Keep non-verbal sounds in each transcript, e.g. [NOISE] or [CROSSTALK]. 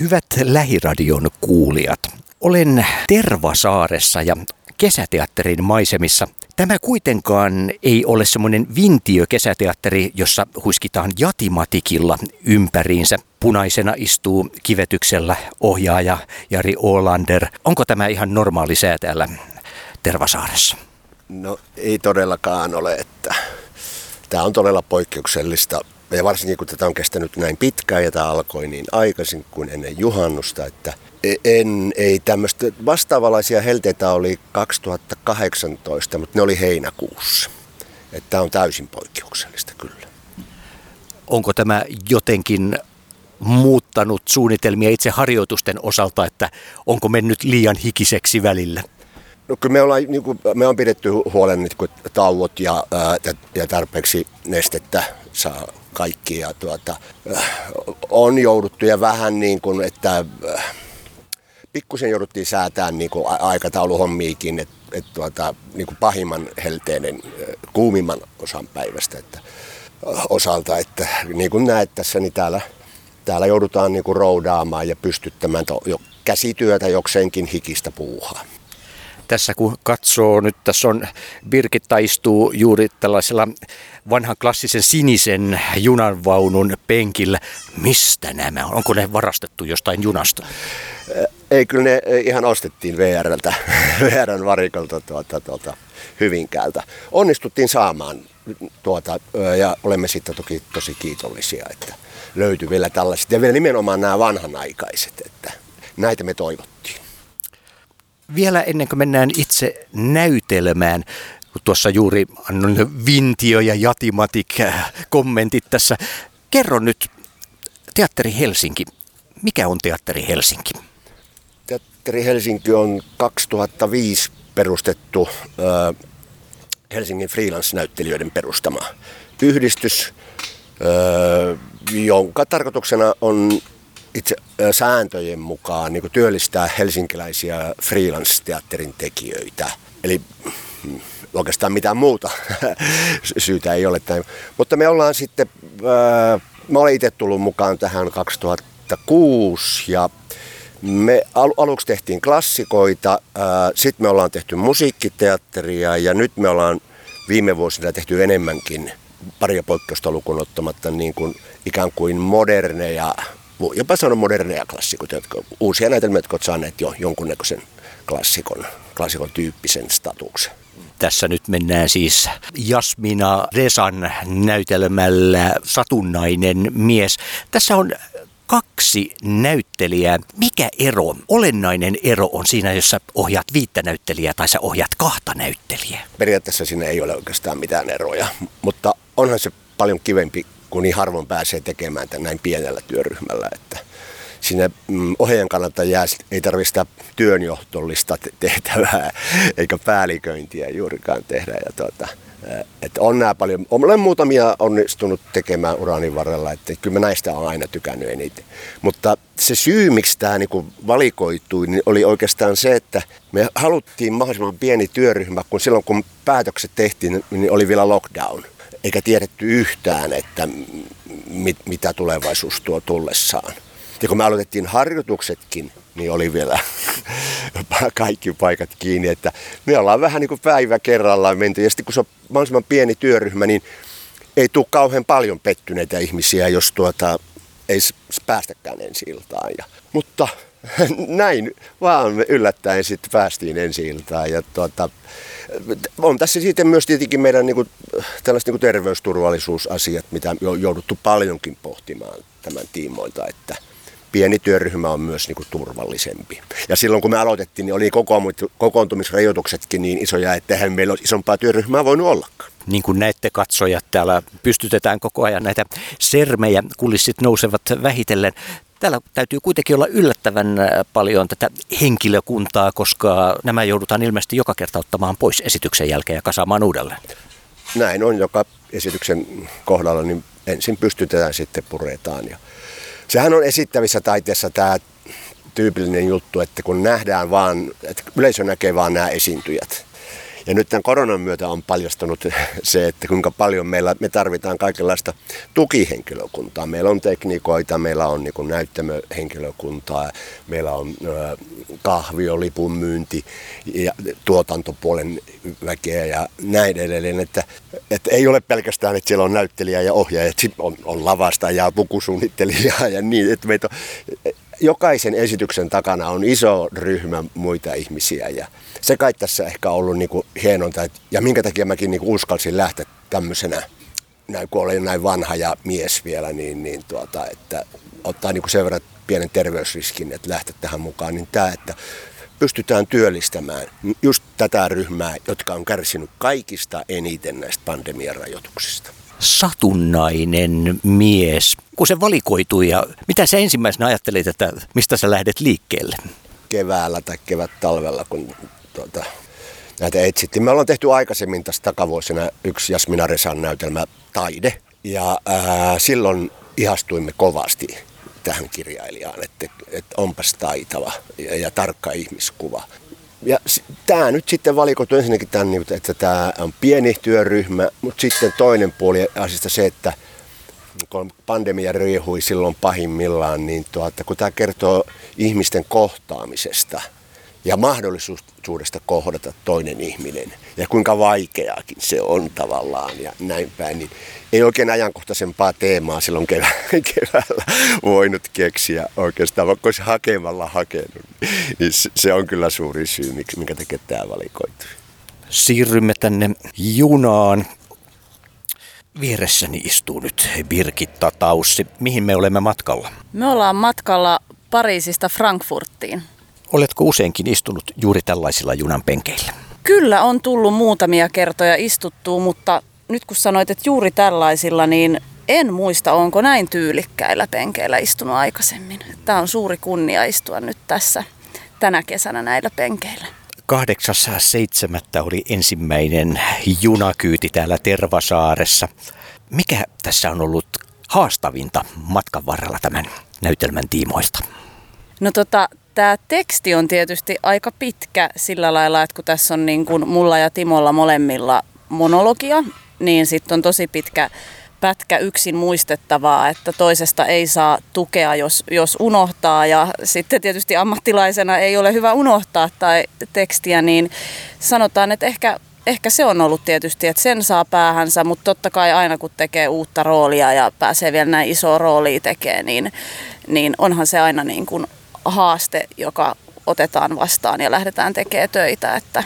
Hyvät lähiradion kuulijat, olen Tervasaaressa ja kesäteatterin maisemissa. Tämä kuitenkaan ei ole semmoinen vintiö-kesäteatteri, jossa huiskitaan jatimatikilla ympäriinsä. Punaisena istuu kivetyksellä ohjaaja Jari Olander. Onko tämä ihan normaali sää täällä Tervasaaressa? No ei todellakaan ole, että tämä on todella poikkeuksellista ja varsinkin kun tätä on kestänyt näin pitkään ja tämä alkoi niin aikaisin kuin ennen juhannusta, että e- en, ei tämmöistä vastaavanlaisia helteitä oli 2018, mutta ne oli heinäkuussa. Että tämä on täysin poikkeuksellista kyllä. Onko tämä jotenkin muuttanut suunnitelmia itse harjoitusten osalta, että onko mennyt liian hikiseksi välillä? No kyllä me ollaan, niin kuin, me on pidetty huolen niin kuin, tauot ja, ää, ja tarpeeksi nestettä saa kaikki. Ja tuota, on jouduttu ja vähän niin kuin, että pikkusen jouduttiin säätämään niin kuin aikatauluhommiikin, että et tuota, niin kuin pahimman helteinen, kuumimman osan päivästä että, osalta. Että niin kuin näet tässä, niin täällä, täällä joudutaan niin kuin roudaamaan ja pystyttämään to, jo käsityötä jokseenkin hikistä puuhaa tässä kun katsoo, nyt tässä on Birgitta istuu juuri tällaisella vanhan klassisen sinisen junanvaunun penkillä. Mistä nämä on? Onko ne varastettu jostain junasta? Ei, kyllä ne ihan ostettiin VRltä, [LAUGHS] VRn varikolta tuota, tuota, Hyvinkäältä. Onnistuttiin saamaan tuota, ja olemme sitten toki tosi kiitollisia, että löytyi vielä tällaiset. Ja vielä nimenomaan nämä vanhanaikaiset, että näitä me toivottiin vielä ennen kuin mennään itse näytelmään, kun tuossa juuri annoin Vintio ja Jatimatik äh, kommentit tässä. Kerro nyt, Teatteri Helsinki. Mikä on Teatteri Helsinki? Teatteri Helsinki on 2005 perustettu äh, Helsingin freelance-näyttelijöiden perustama yhdistys, äh, jonka tarkoituksena on itse sääntöjen mukaan niin työllistää helsinkiläisiä freelance-teatterin tekijöitä. Eli mm, oikeastaan mitään muuta [LAUGHS] syytä ei ole. Mutta me ollaan sitten, mä olen itse tullut mukaan tähän 2006 ja me al- aluksi tehtiin klassikoita, sitten me ollaan tehty musiikkiteatteria ja nyt me ollaan viime vuosina tehty enemmänkin paria poikkeusta lukuun ottamatta niin kuin ikään kuin moderneja jopa sanoa moderneja klassikoita, jotka, uusia näytelmiä, jotka ovat saaneet jo jonkunnäköisen klassikon, klassikon tyyppisen statuksen. Tässä nyt mennään siis Jasmina Resan näytelmällä Satunnainen mies. Tässä on kaksi näyttelijää. Mikä ero, olennainen ero on siinä, jos sä ohjaat viittä näyttelijää tai sä ohjaat kahta näyttelijää? Periaatteessa siinä ei ole oikeastaan mitään eroja, mutta onhan se paljon kivempi kun niin harvoin pääsee tekemään tämän näin pienellä työryhmällä, että sinne mm, ohjaajan kannalta jää, ei tarvitse työnjohtollista tehtävää [LAUGHS] eikä päälliköintiä juurikaan tehdä. Ja tuota, että on nämä paljon, olen muutamia onnistunut tekemään uranin varrella, että kyllä mä näistä olen aina tykännyt eniten. Mutta se syy, miksi tämä niin valikoitui, niin oli oikeastaan se, että me haluttiin mahdollisimman pieni työryhmä, kun silloin kun päätökset tehtiin, niin oli vielä lockdown – eikä tiedetty yhtään, että mit, mitä tulevaisuus tuo tullessaan. Ja kun me aloitettiin harjoituksetkin, niin oli vielä [LAUGHS] kaikki paikat kiinni, että me ollaan vähän niin kuin päivä kerrallaan menty. Ja sitten kun se on mahdollisimman pieni työryhmä, niin ei tule kauhean paljon pettyneitä ihmisiä, jos tuota, ei päästäkään ensi iltaan. Ja, mutta [LAUGHS] näin vaan yllättäen sitten päästiin ensi iltaan. Ja tuota, on tässä sitten myös tietenkin meidän niin kuin, tällaiset niin kuin terveysturvallisuusasiat, mitä on jouduttu paljonkin pohtimaan tämän tiimoilta, että pieni työryhmä on myös niin kuin turvallisempi. Ja silloin kun me aloitettiin, niin oli kokoontumisrajoituksetkin niin isoja, että eihän meillä olisi isompaa työryhmää voinut ollakaan. Niin kuin näette katsojat, täällä pystytetään koko ajan näitä sermejä, kulissit nousevat vähitellen. Täällä täytyy kuitenkin olla yllättävän äh, paljon tätä henkilökuntaa, koska nämä joudutaan ilmeisesti joka kerta ottamaan pois esityksen jälkeen ja kasaamaan uudelleen. Näin on joka esityksen kohdalla, niin ensin pystytetään sitten puretaan. Ja sehän on esittävissä taiteessa tämä tyypillinen juttu, että kun nähdään vaan, että yleisö näkee vaan nämä esiintyjät. Ja nyt tämän koronan myötä on paljastunut [LAUGHS] se, että kuinka paljon meillä, me tarvitaan kaikenlaista tukihenkilökuntaa. Meillä on tekniikoita, meillä on niin näyttämöhenkilökuntaa, meillä on kahvio, lipun myynti ja tuotantopuolen väkeä ja näin edelleen. Että, että ei ole pelkästään, että siellä on näyttelijä ja ohjaaja, on, on lavasta ja pukusuunnittelijaa ja niin. Että meitä on, jokaisen esityksen takana on iso ryhmä muita ihmisiä ja se kai tässä ehkä ollut niin kuin hienonta. Ja minkä takia mäkin niin kuin uskalsin lähteä tämmöisenä, näin, kun olen näin vanha ja mies vielä, niin, niin tuota, että ottaa niin kuin sen verran pienen terveysriskin, että lähteä tähän mukaan, niin tämä, että pystytään työllistämään just tätä ryhmää, jotka on kärsinyt kaikista eniten näistä pandemian rajoituksista satunnainen mies, kun se valikoitui ja mitä sä ensimmäisenä ajattelit, että mistä sä lähdet liikkeelle? Keväällä tai kevät-talvella, kun tuota, näitä etsittiin. Me ollaan tehty aikaisemmin tässä takavuosina yksi Jasmina Resan näytelmä Taide ja ää, silloin ihastuimme kovasti tähän kirjailijaan, että, että onpas taitava ja, ja tarkka ihmiskuva. Ja tämä nyt sitten valikoitu ensinnäkin tämän, niin, että tämä on pieni työryhmä, mutta sitten toinen puoli asiasta se, että kun pandemia riehui silloin pahimmillaan, niin tuota, kun tämä kertoo ihmisten kohtaamisesta – ja mahdollisuudesta kohdata toinen ihminen ja kuinka vaikeaakin se on tavallaan ja näin päin, niin ei oikein ajankohtaisempaa teemaa silloin kevä- [LAUGHS] keväällä voinut keksiä oikeastaan, vaikka olisi hakemalla hakenut. Niin se on kyllä suuri syy, miksi, minkä takia tämä valikoitui. Siirrymme tänne junaan. Vieressäni istuu nyt Birgitta Taussi. Mihin me olemme matkalla? Me ollaan matkalla Pariisista Frankfurttiin. Oletko useinkin istunut juuri tällaisilla junan penkeillä? Kyllä on tullut muutamia kertoja istuttua, mutta nyt kun sanoit, että juuri tällaisilla, niin en muista, onko näin tyylikkäillä penkeillä istunut aikaisemmin. Tämä on suuri kunnia istua nyt tässä tänä kesänä näillä penkeillä. 8.7. oli ensimmäinen junakyyti täällä Tervasaaressa. Mikä tässä on ollut haastavinta matkan varrella tämän näytelmän tiimoista? No tota, tämä teksti on tietysti aika pitkä sillä lailla, että kun tässä on niin kuin mulla ja Timolla molemmilla monologia, niin sitten on tosi pitkä pätkä yksin muistettavaa, että toisesta ei saa tukea, jos, jos unohtaa. Ja sitten tietysti ammattilaisena ei ole hyvä unohtaa tai tekstiä, niin sanotaan, että ehkä, ehkä se on ollut tietysti, että sen saa päähänsä, mutta totta kai aina kun tekee uutta roolia ja pääsee vielä näin isoa roolia tekemään, niin, niin onhan se aina niin kuin haaste, joka otetaan vastaan ja lähdetään tekemään töitä. Että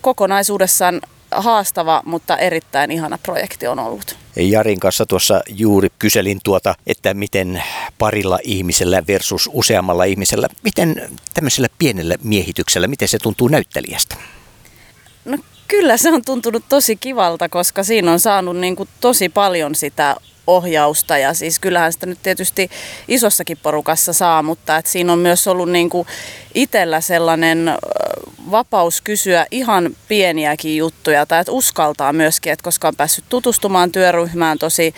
kokonaisuudessaan haastava, mutta erittäin ihana projekti on ollut. Jarin kanssa tuossa juuri kyselin tuota, että miten parilla ihmisellä versus useammalla ihmisellä, miten tämmöisellä pienellä miehityksellä, miten se tuntuu näyttelijästä? No kyllä se on tuntunut tosi kivalta, koska siinä on saanut niin kuin tosi paljon sitä ohjausta. Ja siis kyllähän sitä nyt tietysti isossakin porukassa saa, mutta että siinä on myös ollut niin kuin itsellä sellainen vapaus kysyä ihan pieniäkin juttuja tai että uskaltaa myöskin, että koska on päässyt tutustumaan työryhmään tosi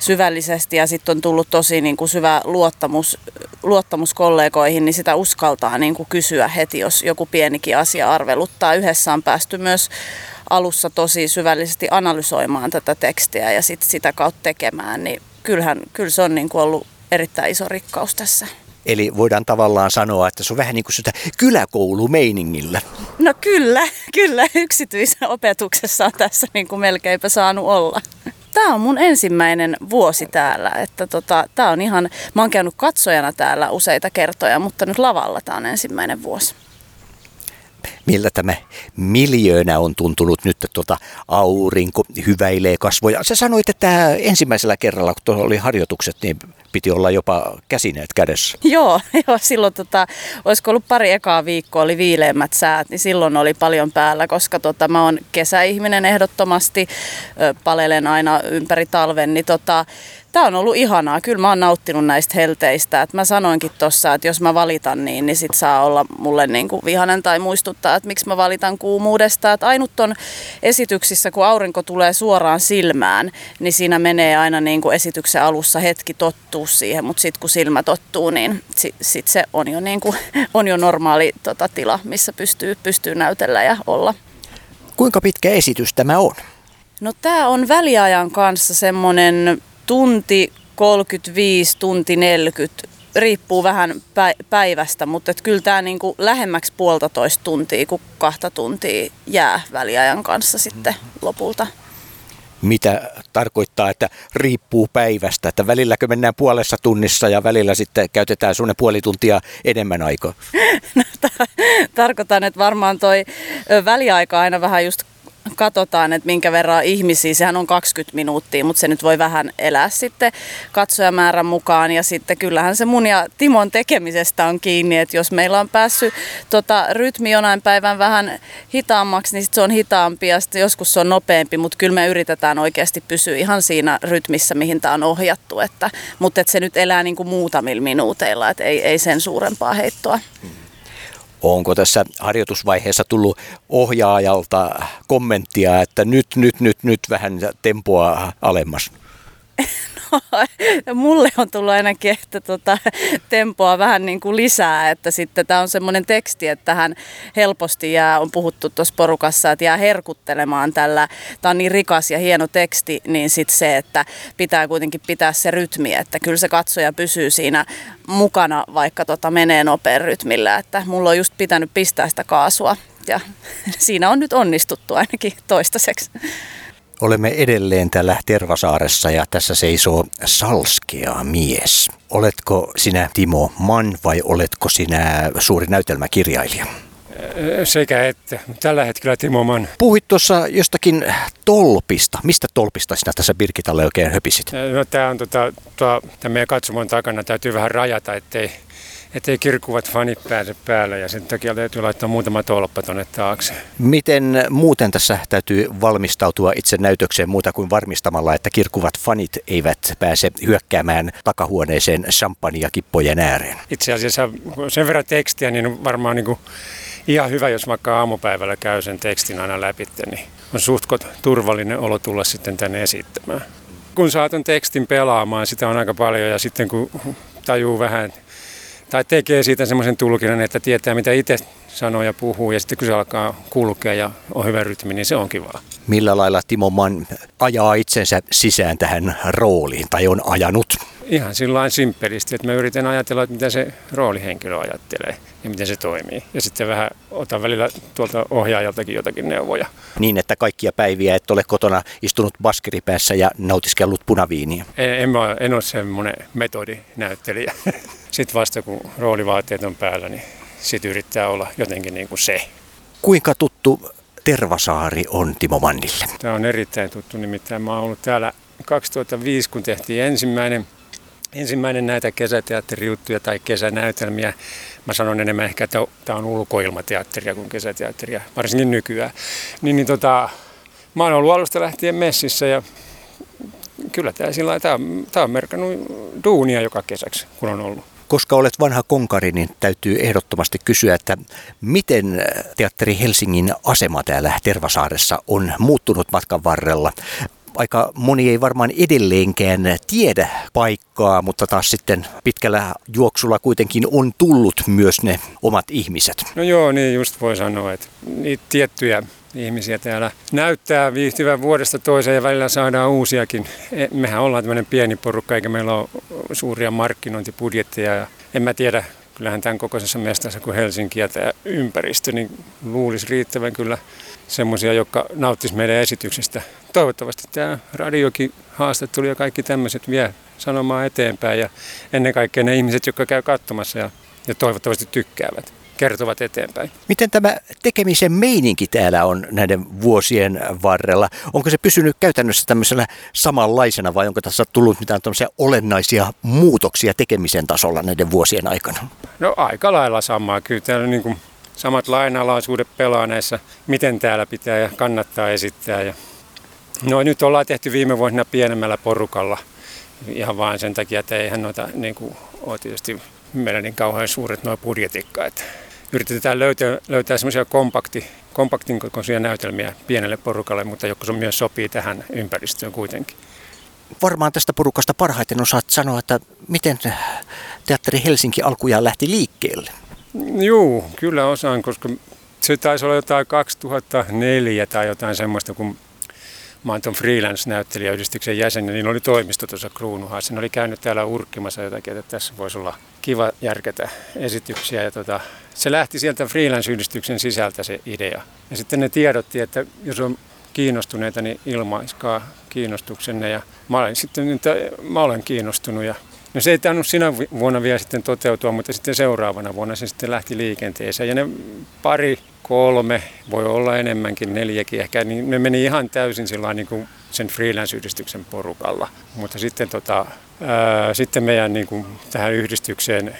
syvällisesti ja sitten on tullut tosi niin kuin syvä luottamus, luottamus kollegoihin, niin sitä uskaltaa niin kuin kysyä heti, jos joku pienikin asia arveluttaa. Yhdessä on päästy myös alussa tosi syvällisesti analysoimaan tätä tekstiä ja sit sitä kautta tekemään, niin kyllähän, kyllä se on niin kuin ollut erittäin iso rikkaus tässä. Eli voidaan tavallaan sanoa, että se on vähän niin kuin sitä kyläkoulumeiningillä. No kyllä, [LAUGHS] kyllä. Yksityisen opetuksessa on tässä niin kuin melkeinpä saanut olla. Tämä on mun ensimmäinen vuosi täällä. Että tota, tää on ihan, mä oon käynyt katsojana täällä useita kertoja, mutta nyt lavalla tämä on ensimmäinen vuosi miltä tämä miljöönä on tuntunut nyt, että tuota aurinko hyväilee kasvoja. Sä sanoit, että ensimmäisellä kerralla, kun oli harjoitukset, niin piti olla jopa käsineet kädessä. [LAUGHS] Joo, joo silloin tota, olisiko ollut pari ekaa viikkoa, oli viileämmät säät, niin silloin oli paljon päällä, koska tota, mä oon kesäihminen ehdottomasti, palelen aina ympäri talven, niin tota, Tämä on ollut ihanaa. Kyllä mä oon nauttinut näistä helteistä. Et mä sanoinkin tuossa, että jos mä valitan niin, niin sit saa olla mulle niin kuin vihanen tai muistuttaa, että miksi mä valitan kuumuudesta. Et ainut on esityksissä, kun aurinko tulee suoraan silmään, niin siinä menee aina niin kuin esityksen alussa hetki tottuu siihen, mutta sitten kun silmä tottuu, niin sit, sit se on jo, niin kuin, [LAUGHS] on jo normaali tota, tila, missä pystyy, pystyy näytellä ja olla. Kuinka pitkä esitys tämä on? No tämä on väliajan kanssa semmoinen tunti 35, tunti 40 riippuu vähän päivästä, mutta et kyllä tämä niinku lähemmäksi puolitoista tuntia kuin kahta tuntia jää väliajan kanssa sitten lopulta. Mitä tarkoittaa, että riippuu päivästä, että välilläkö mennään puolessa tunnissa ja välillä sitten käytetään suunne puoli tuntia enemmän aikaa? [LAUGHS] No, tarkoitan, että varmaan toi väliaika aina vähän just katsotaan, että minkä verran ihmisiä, sehän on 20 minuuttia, mutta se nyt voi vähän elää sitten katsojamäärän mukaan. Ja sitten kyllähän se mun ja Timon tekemisestä on kiinni, että jos meillä on päässyt tota, rytmi jonain päivän vähän hitaammaksi, niin sitten se on hitaampi ja sitten joskus se on nopeampi, mutta kyllä me yritetään oikeasti pysyä ihan siinä rytmissä, mihin tämä on ohjattu. Että, mutta että se nyt elää niin kuin muutamilla minuuteilla, että ei, ei sen suurempaa heittoa. Onko tässä harjoitusvaiheessa tullut ohjaajalta kommenttia, että nyt, nyt, nyt, nyt vähän tempoa alemmas? [LAUGHS] [LAUGHS] mulle on tullut ainakin, että tota, tempoa vähän niin kuin lisää, että sitten tämä on semmoinen teksti, että tähän helposti jää, on puhuttu tuossa porukassa, että jää herkuttelemaan tällä, tämä on niin rikas ja hieno teksti, niin sitten se, että pitää kuitenkin pitää se rytmi, että kyllä se katsoja pysyy siinä mukana, vaikka tota menee nopean rytmillä, että mulla on just pitänyt pistää sitä kaasua ja [LAUGHS] siinä on nyt onnistuttu ainakin toistaiseksi. Olemme edelleen täällä Tervasaaressa ja tässä seisoo salskea mies. Oletko sinä Timo Mann vai oletko sinä suuri näytelmäkirjailija? Sekä että. Tällä hetkellä Timo Mann. Puhuit tuossa jostakin tolpista. Mistä tolpista sinä tässä Birgitalle oikein höpisit? No tämä on tota, tuo, tämän meidän katsomon takana. Täytyy vähän rajata, ettei ettei kirkuvat fanit pääse päälle ja sen takia täytyy laittaa muutama tolppa tuonne taakse. Miten muuten tässä täytyy valmistautua itse näytökseen muuta kuin varmistamalla, että kirkuvat fanit eivät pääse hyökkäämään takahuoneeseen champagne-kippojen ääreen? Itse asiassa sen verran tekstiä, niin varmaan niin kuin ihan hyvä, jos vaikka aamupäivällä käy sen tekstin aina läpi, niin on suht turvallinen olo tulla sitten tänne esittämään. Kun saatan tekstin pelaamaan, sitä on aika paljon ja sitten kun tajuu vähän, tai tekee siitä semmoisen tulkinnan, että tietää mitä itse sanoo ja puhuu ja sitten kun se alkaa kulkea ja on hyvä rytmi, niin se on kivaa. Millä lailla Timo Mann ajaa itsensä sisään tähän rooliin tai on ajanut? Ihan sillä simppelisti, että mä yritän ajatella, että mitä se roolihenkilö ajattelee ja miten se toimii. Ja sitten vähän otan välillä tuolta ohjaajaltakin jotakin neuvoja. Niin, että kaikkia päiviä et ole kotona istunut baskeripäässä ja nautiskellut punaviiniä? En, en, mä, en ole semmoinen metodinäyttelijä. [LAUGHS] Sitten vasta kun roolivaatteet on päällä, niin sitten yrittää olla jotenkin niin kuin se. Kuinka tuttu Tervasaari on Timo Mannille? Tämä on erittäin tuttu, nimittäin mä oon ollut täällä 2005, kun tehtiin ensimmäinen, ensimmäinen näitä kesäteatterijuttuja tai kesänäytelmiä. Mä sanon enemmän ehkä, että tämä on ulkoilmateatteria kuin kesäteatteria, varsinkin nykyään. Niin, niin tota, mä oon ollut alusta lähtien messissä ja kyllä tämä, sillä tämä, on, tämä on merkannut duunia joka kesäksi, kun on ollut koska olet vanha konkari, niin täytyy ehdottomasti kysyä, että miten Teatteri Helsingin asema täällä Tervasaaressa on muuttunut matkan varrella? aika moni ei varmaan edelleenkään tiedä paikkaa, mutta taas sitten pitkällä juoksulla kuitenkin on tullut myös ne omat ihmiset. No joo, niin just voi sanoa, että niitä tiettyjä ihmisiä täällä näyttää viihtyvän vuodesta toiseen ja välillä saadaan uusiakin. E, mehän ollaan tämmöinen pieni porukka eikä meillä ole suuria markkinointibudjetteja. Ja en mä tiedä, kyllähän tämän kokoisessa mestassa kuin Helsinki ja tämä ympäristö, niin luulisi riittävän kyllä semmoisia, jotka nauttisi meidän esityksestä. Toivottavasti tämä radiokin haastattelu ja kaikki tämmöiset vie sanomaan eteenpäin ja ennen kaikkea ne ihmiset, jotka käy katsomassa ja, ja toivottavasti tykkäävät kertovat eteenpäin. Miten tämä tekemisen meininki täällä on näiden vuosien varrella? Onko se pysynyt käytännössä tämmöisenä samanlaisena vai onko tässä tullut mitään tämmöisiä olennaisia muutoksia tekemisen tasolla näiden vuosien aikana? No aika lailla samaa. Kyllä täällä niin kuin samat lainalaisuudet pelaa näissä, miten täällä pitää ja kannattaa esittää. Ja no nyt ollaan tehty viime vuosina pienemmällä porukalla ihan vain sen takia, että eihän noita niin kuin, ole tietysti meillä niin kauhean suuret nuo budjetikka. Yritetään löytää, löytää semmoisia kompakti, kompaktin kokoisia näytelmiä pienelle porukalle, mutta jotka myös sopii tähän ympäristöön kuitenkin. Varmaan tästä porukasta parhaiten osaat sanoa, että miten Teatteri Helsinki alkujaan lähti liikkeelle. Joo, kyllä osaan, koska se taisi olla jotain 2004 tai jotain semmoista, kun mä oon tuon freelance-näyttelijäyhdistyksen jäsen, niin oli toimisto tuossa Kruunuhaassa. Ne oli käynyt täällä urkkimassa jotakin, että tässä voisi olla kiva järketä esityksiä. Ja tota, se lähti sieltä freelance-yhdistyksen sisältä se idea. Ja sitten ne tiedotti, että jos on kiinnostuneita, niin ilmaiskaa kiinnostuksenne. Ja mä olen sitten, mä olen kiinnostunut ja No se ei tainnut sinä vuonna vielä sitten toteutua, mutta sitten seuraavana vuonna se sitten lähti liikenteeseen. Ja ne pari, kolme, voi olla enemmänkin, neljäkin ehkä, niin ne meni ihan täysin sillä niin kuin sen freelance-yhdistyksen porukalla. Mutta sitten, tota, ää, sitten meidän niin kuin, tähän yhdistykseen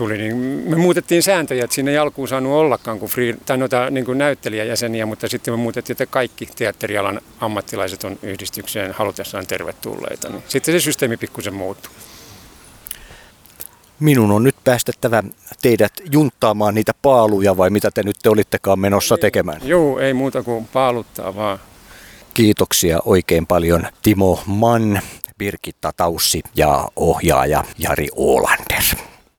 tuli, niin me muutettiin sääntöjä, että siinä ei alkuun saanut ollakaan kuin, free, tai noita niin kuin näyttelijäjäseniä, mutta sitten me muutettiin, että kaikki teatterialan ammattilaiset on yhdistykseen halutessaan tervetulleita. Niin sitten se systeemi pikkusen muuttui. Minun on nyt päästettävä teidät junttaamaan niitä paaluja vai mitä te nyt te olittekaan menossa tekemään? Joo, ei muuta kuin paaluttaa vaan. Kiitoksia oikein paljon Timo Mann, Birgitta Taussi ja ohjaaja Jari Oolander.